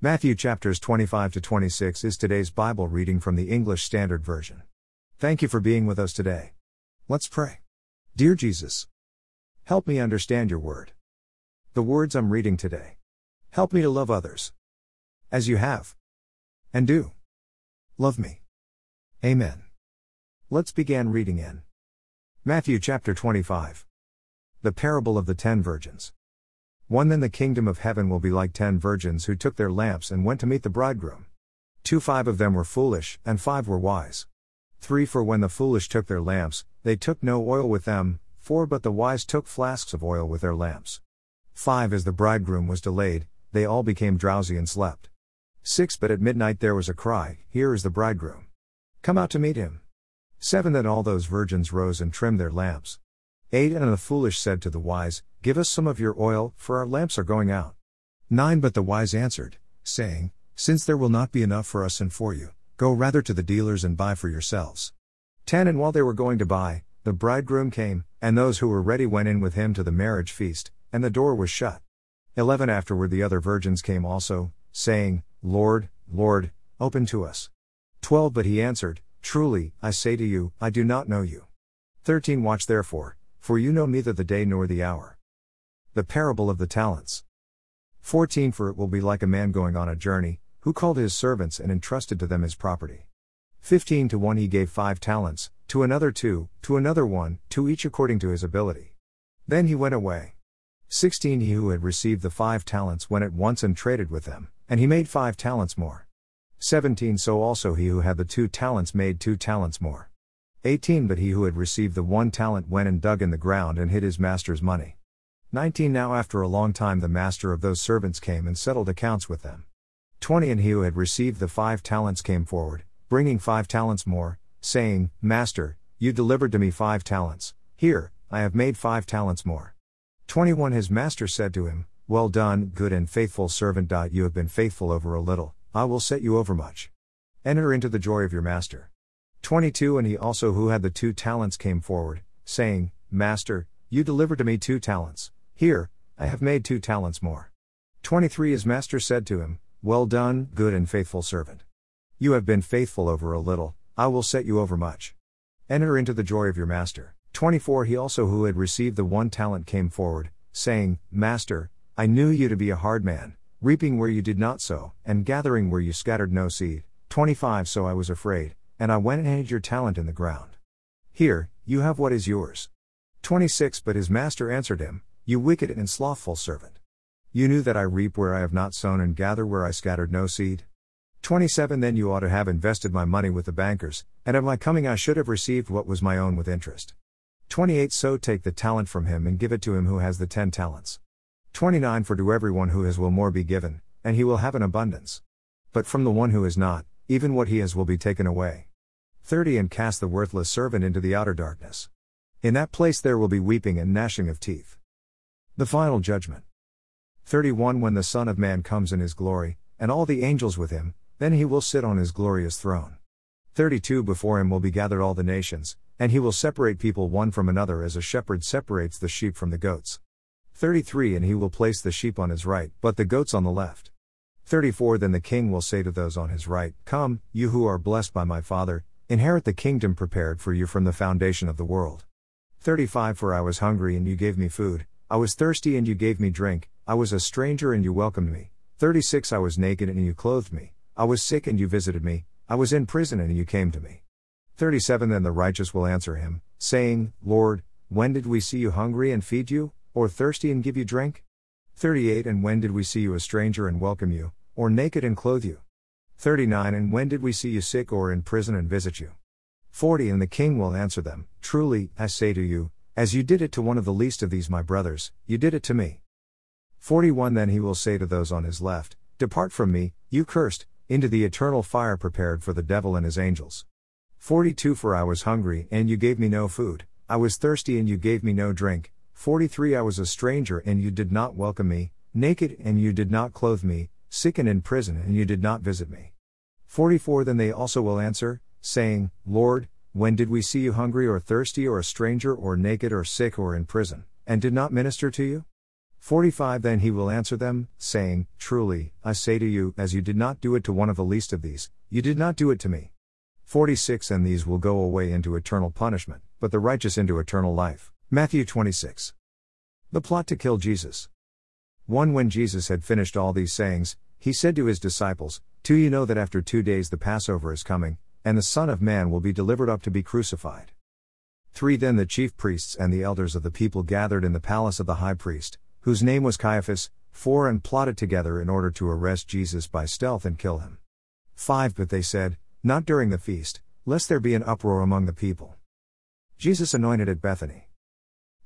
Matthew chapters 25 to 26 is today's Bible reading from the English Standard Version. Thank you for being with us today. Let's pray. Dear Jesus, help me understand your word. The words I'm reading today. Help me to love others. As you have. And do. Love me. Amen. Let's begin reading in Matthew chapter 25. The parable of the ten virgins. One then the kingdom of heaven will be like ten virgins who took their lamps and went to meet the bridegroom. Two five of them were foolish, and five were wise. Three for when the foolish took their lamps, they took no oil with them, four but the wise took flasks of oil with their lamps. Five as the bridegroom was delayed, they all became drowsy and slept. Six but at midnight there was a cry, Here is the bridegroom. Come out to meet him. Seven then all those virgins rose and trimmed their lamps. 8 And the foolish said to the wise, Give us some of your oil, for our lamps are going out. 9 But the wise answered, saying, Since there will not be enough for us and for you, go rather to the dealers and buy for yourselves. 10 And while they were going to buy, the bridegroom came, and those who were ready went in with him to the marriage feast, and the door was shut. 11 Afterward the other virgins came also, saying, Lord, Lord, open to us. 12 But he answered, Truly, I say to you, I do not know you. 13 Watch therefore, for you know neither the day nor the hour. The parable of the talents. 14 For it will be like a man going on a journey, who called his servants and entrusted to them his property. 15 To one he gave five talents, to another two, to another one, to each according to his ability. Then he went away. 16 He who had received the five talents went at once and traded with them, and he made five talents more. 17 So also he who had the two talents made two talents more. 18 But he who had received the one talent went and dug in the ground and hid his master's money. 19 Now after a long time the master of those servants came and settled accounts with them. 20 And he who had received the five talents came forward, bringing five talents more, saying, Master, you delivered to me five talents, here, I have made five talents more. 21 His master said to him, Well done, good and faithful servant. You have been faithful over a little, I will set you over much. Enter into the joy of your master. 22 And he also who had the two talents came forward, saying, Master, you delivered to me two talents, here, I have made two talents more. 23 His master said to him, Well done, good and faithful servant. You have been faithful over a little, I will set you over much. Enter into the joy of your master. 24 He also who had received the one talent came forward, saying, Master, I knew you to be a hard man, reaping where you did not sow, and gathering where you scattered no seed. 25 So I was afraid and I went and hid your talent in the ground. Here, you have what is yours. 26 But his master answered him, You wicked and slothful servant. You knew that I reap where I have not sown and gather where I scattered no seed. 27 Then you ought to have invested my money with the bankers, and at my coming I should have received what was my own with interest. 28 So take the talent from him and give it to him who has the ten talents. 29 For to everyone who has will more be given, and he will have an abundance. But from the one who is not, even what he has will be taken away. 30 And cast the worthless servant into the outer darkness. In that place there will be weeping and gnashing of teeth. The final judgment. 31 When the Son of Man comes in his glory, and all the angels with him, then he will sit on his glorious throne. 32 Before him will be gathered all the nations, and he will separate people one from another as a shepherd separates the sheep from the goats. 33 And he will place the sheep on his right, but the goats on the left. 34 Then the king will say to those on his right, Come, you who are blessed by my Father, Inherit the kingdom prepared for you from the foundation of the world. 35 For I was hungry and you gave me food, I was thirsty and you gave me drink, I was a stranger and you welcomed me. 36 I was naked and you clothed me, I was sick and you visited me, I was in prison and you came to me. 37 Then the righteous will answer him, saying, Lord, when did we see you hungry and feed you, or thirsty and give you drink? 38 And when did we see you a stranger and welcome you, or naked and clothe you? 39 And when did we see you sick or in prison and visit you? 40 And the king will answer them, Truly, I say to you, as you did it to one of the least of these my brothers, you did it to me. 41 Then he will say to those on his left, Depart from me, you cursed, into the eternal fire prepared for the devil and his angels. 42 For I was hungry, and you gave me no food, I was thirsty, and you gave me no drink. 43 I was a stranger, and you did not welcome me, naked, and you did not clothe me, sick and in prison, and you did not visit me. 44 Then they also will answer, saying, Lord, when did we see you hungry or thirsty or a stranger or naked or sick or in prison, and did not minister to you? 45 Then he will answer them, saying, Truly, I say to you, as you did not do it to one of the least of these, you did not do it to me. 46 And these will go away into eternal punishment, but the righteous into eternal life. Matthew 26. The plot to kill Jesus. 1 When Jesus had finished all these sayings, he said to his disciples, 2 You know that after two days the Passover is coming, and the Son of Man will be delivered up to be crucified. 3 Then the chief priests and the elders of the people gathered in the palace of the high priest, whose name was Caiaphas, 4 and plotted together in order to arrest Jesus by stealth and kill him. 5 But they said, Not during the feast, lest there be an uproar among the people. Jesus anointed at Bethany.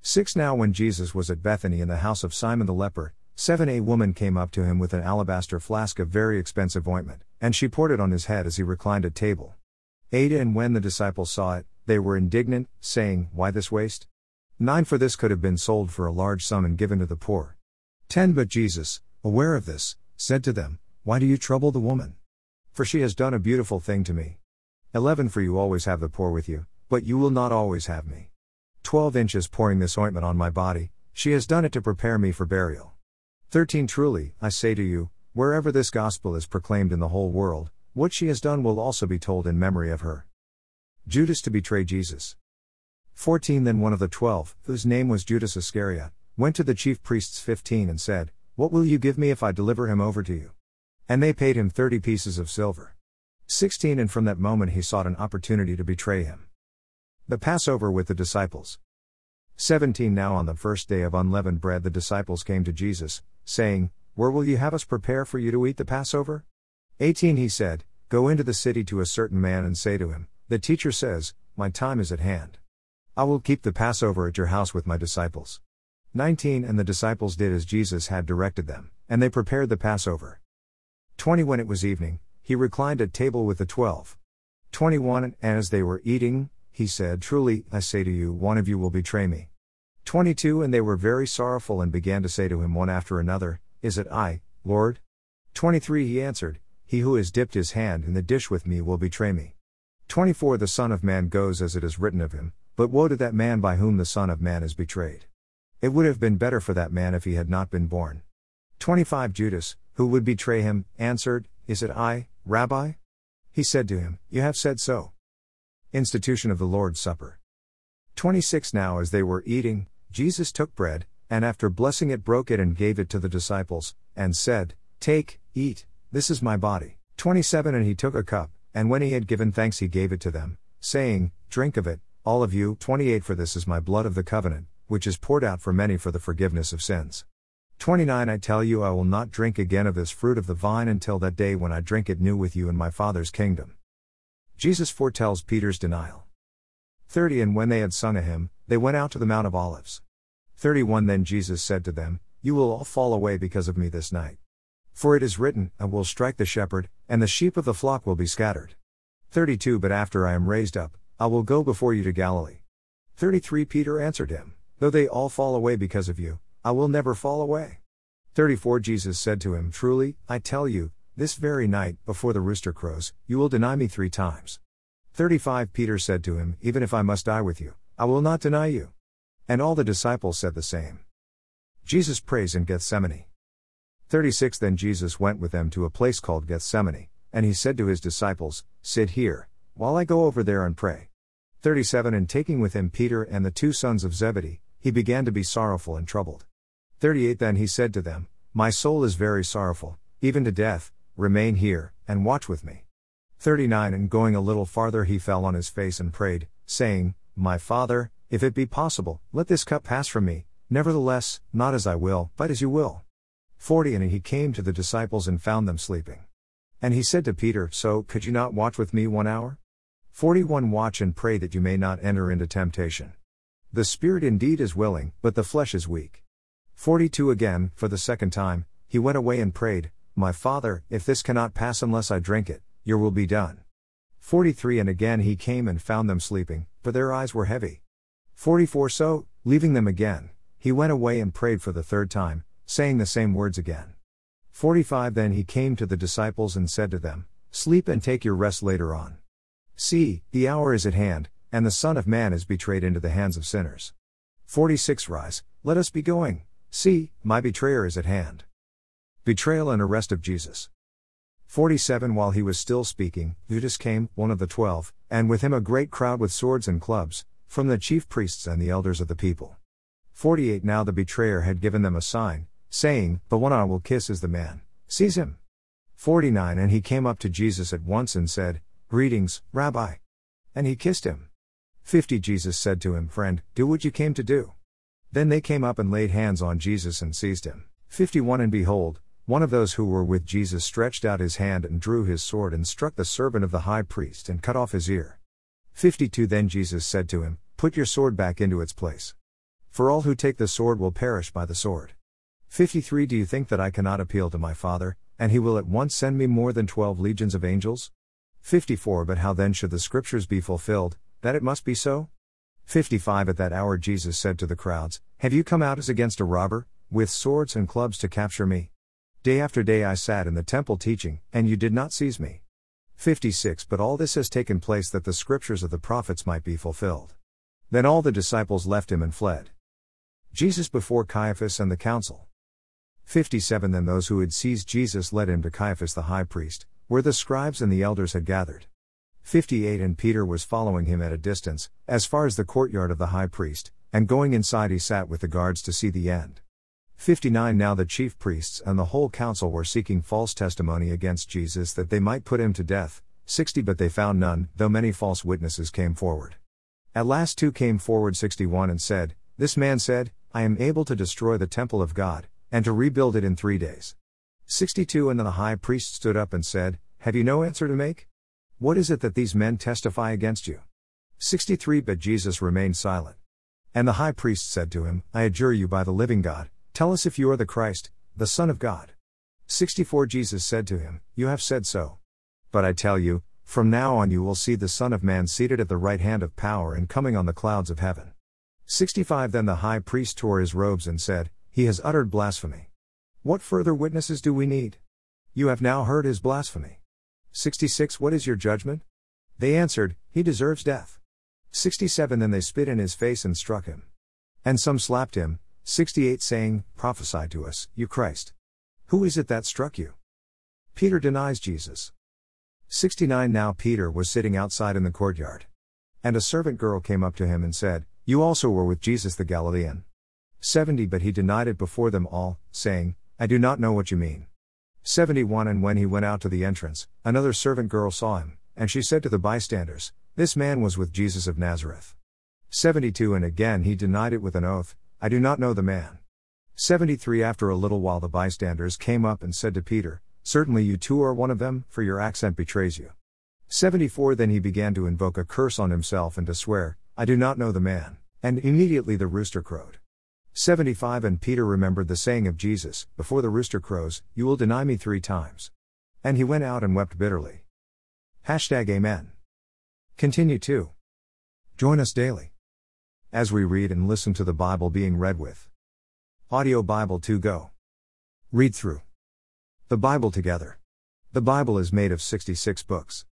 6 Now when Jesus was at Bethany in the house of Simon the leper, 7 A woman came up to him with an alabaster flask of very expensive ointment, and she poured it on his head as he reclined at table. 8 And when the disciples saw it, they were indignant, saying, Why this waste? 9 For this could have been sold for a large sum and given to the poor. 10 But Jesus, aware of this, said to them, Why do you trouble the woman? For she has done a beautiful thing to me. 11 For you always have the poor with you, but you will not always have me. 12 Inches pouring this ointment on my body, she has done it to prepare me for burial. 13 Truly, I say to you, wherever this gospel is proclaimed in the whole world, what she has done will also be told in memory of her. Judas to betray Jesus. 14 Then one of the twelve, whose name was Judas Iscariot, went to the chief priests 15 and said, What will you give me if I deliver him over to you? And they paid him 30 pieces of silver. 16 And from that moment he sought an opportunity to betray him. The Passover with the disciples. 17 Now on the first day of unleavened bread the disciples came to Jesus, saying, Where will you have us prepare for you to eat the Passover? 18 He said, Go into the city to a certain man and say to him, The teacher says, My time is at hand. I will keep the Passover at your house with my disciples. 19 And the disciples did as Jesus had directed them, and they prepared the Passover. 20 When it was evening, he reclined at table with the twelve. 21 And as they were eating, he said, Truly, I say to you, one of you will betray me. 22 And they were very sorrowful and began to say to him one after another, Is it I, Lord? 23 He answered, He who has dipped his hand in the dish with me will betray me. 24 The Son of Man goes as it is written of him, but woe to that man by whom the Son of Man is betrayed. It would have been better for that man if he had not been born. 25 Judas, who would betray him, answered, Is it I, Rabbi? He said to him, You have said so. Institution of the Lord's Supper. 26 Now as they were eating, Jesus took bread, and after blessing it broke it and gave it to the disciples, and said, Take, eat, this is my body. 27 And he took a cup, and when he had given thanks he gave it to them, saying, Drink of it, all of you. 28 For this is my blood of the covenant, which is poured out for many for the forgiveness of sins. 29 I tell you, I will not drink again of this fruit of the vine until that day when I drink it new with you in my Father's kingdom. Jesus foretells Peter's denial. 30 And when they had sung a hymn, they went out to the Mount of Olives. 31 Then Jesus said to them, You will all fall away because of me this night. For it is written, I will strike the shepherd, and the sheep of the flock will be scattered. 32 But after I am raised up, I will go before you to Galilee. 33 Peter answered him, Though they all fall away because of you, I will never fall away. 34 Jesus said to him, Truly, I tell you, this very night, before the rooster crows, you will deny me three times. 35 Peter said to him, Even if I must die with you, I will not deny you. And all the disciples said the same. Jesus prays in Gethsemane. 36 Then Jesus went with them to a place called Gethsemane, and he said to his disciples, Sit here, while I go over there and pray. 37 And taking with him Peter and the two sons of Zebedee, he began to be sorrowful and troubled. 38 Then he said to them, My soul is very sorrowful, even to death, remain here, and watch with me. 39 And going a little farther, he fell on his face and prayed, saying, My Father, if it be possible, let this cup pass from me, nevertheless, not as I will, but as you will. 40 And he came to the disciples and found them sleeping. And he said to Peter, So, could you not watch with me one hour? 41 Watch and pray that you may not enter into temptation. The spirit indeed is willing, but the flesh is weak. 42 Again, for the second time, he went away and prayed, My Father, if this cannot pass unless I drink it, your will be done. 43 And again he came and found them sleeping, for their eyes were heavy. 44 So, leaving them again, he went away and prayed for the third time, saying the same words again. 45 Then he came to the disciples and said to them, Sleep and take your rest later on. See, the hour is at hand, and the Son of Man is betrayed into the hands of sinners. 46 Rise, let us be going, See, my betrayer is at hand. Betrayal and arrest of Jesus. 47 While he was still speaking, Judas came, one of the twelve, and with him a great crowd with swords and clubs, from the chief priests and the elders of the people. 48 Now the betrayer had given them a sign, saying, The one I will kiss is the man. Seize him. 49 And he came up to Jesus at once and said, Greetings, Rabbi. And he kissed him. 50 Jesus said to him, Friend, do what you came to do. Then they came up and laid hands on Jesus and seized him. 51 And behold, one of those who were with Jesus stretched out his hand and drew his sword and struck the servant of the high priest and cut off his ear. 52 Then Jesus said to him, Put your sword back into its place. For all who take the sword will perish by the sword. 53 Do you think that I cannot appeal to my Father, and he will at once send me more than twelve legions of angels? 54 But how then should the scriptures be fulfilled, that it must be so? 55 At that hour Jesus said to the crowds, Have you come out as against a robber, with swords and clubs to capture me? Day after day I sat in the temple teaching, and you did not seize me. 56 But all this has taken place that the scriptures of the prophets might be fulfilled. Then all the disciples left him and fled. Jesus before Caiaphas and the council. 57 Then those who had seized Jesus led him to Caiaphas the high priest, where the scribes and the elders had gathered. 58 And Peter was following him at a distance, as far as the courtyard of the high priest, and going inside he sat with the guards to see the end. 59 Now the chief priests and the whole council were seeking false testimony against Jesus that they might put him to death. 60 But they found none, though many false witnesses came forward. At last two came forward 61 and said, This man said, I am able to destroy the temple of God, and to rebuild it in three days. 62 And then the high priest stood up and said, Have you no answer to make? What is it that these men testify against you? 63 But Jesus remained silent. And the high priest said to him, I adjure you by the living God, Tell us if you are the Christ, the Son of God. 64 Jesus said to him, You have said so. But I tell you, from now on you will see the Son of Man seated at the right hand of power and coming on the clouds of heaven. 65 Then the high priest tore his robes and said, He has uttered blasphemy. What further witnesses do we need? You have now heard his blasphemy. 66 What is your judgment? They answered, He deserves death. 67 Then they spit in his face and struck him. And some slapped him, 68 saying, Prophesy to us, you Christ. Who is it that struck you? Peter denies Jesus. 69 Now Peter was sitting outside in the courtyard. And a servant girl came up to him and said, You also were with Jesus the Galilean. 70 But he denied it before them all, saying, I do not know what you mean. 71 And when he went out to the entrance, another servant girl saw him, and she said to the bystanders, This man was with Jesus of Nazareth. 72 And again he denied it with an oath, I do not know the man. 73 After a little while the bystanders came up and said to Peter, Certainly you too are one of them, for your accent betrays you. 74 Then he began to invoke a curse on himself and to swear, I do not know the man. And immediately the rooster crowed. 75 And Peter remembered the saying of Jesus, Before the rooster crows, you will deny me three times. And he went out and wept bitterly. Hashtag Amen. Continue to join us daily as we read and listen to the Bible being read with Audio Bible 2 Go. Read through the Bible together. The Bible is made of 66 books.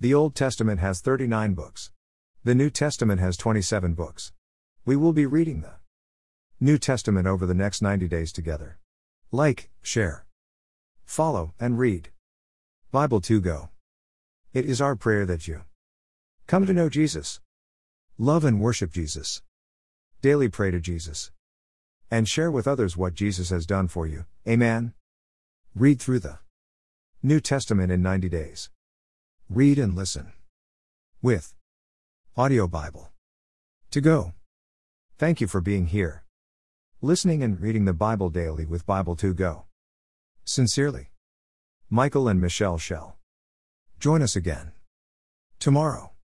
The Old Testament has 39 books. The New Testament has 27 books. We will be reading the New Testament over the next 90 days together. Like, share, follow, and read. Bible 2 Go. It is our prayer that you come to know Jesus. Love and worship Jesus. Daily pray to Jesus. And share with others what Jesus has done for you. Amen. Read through the New Testament in 90 days. Read and listen. With Audio Bible. To go. Thank you for being here. Listening and reading the Bible daily with Bible 2 Go. Sincerely. Michael and Michelle Shell. Join us again. Tomorrow.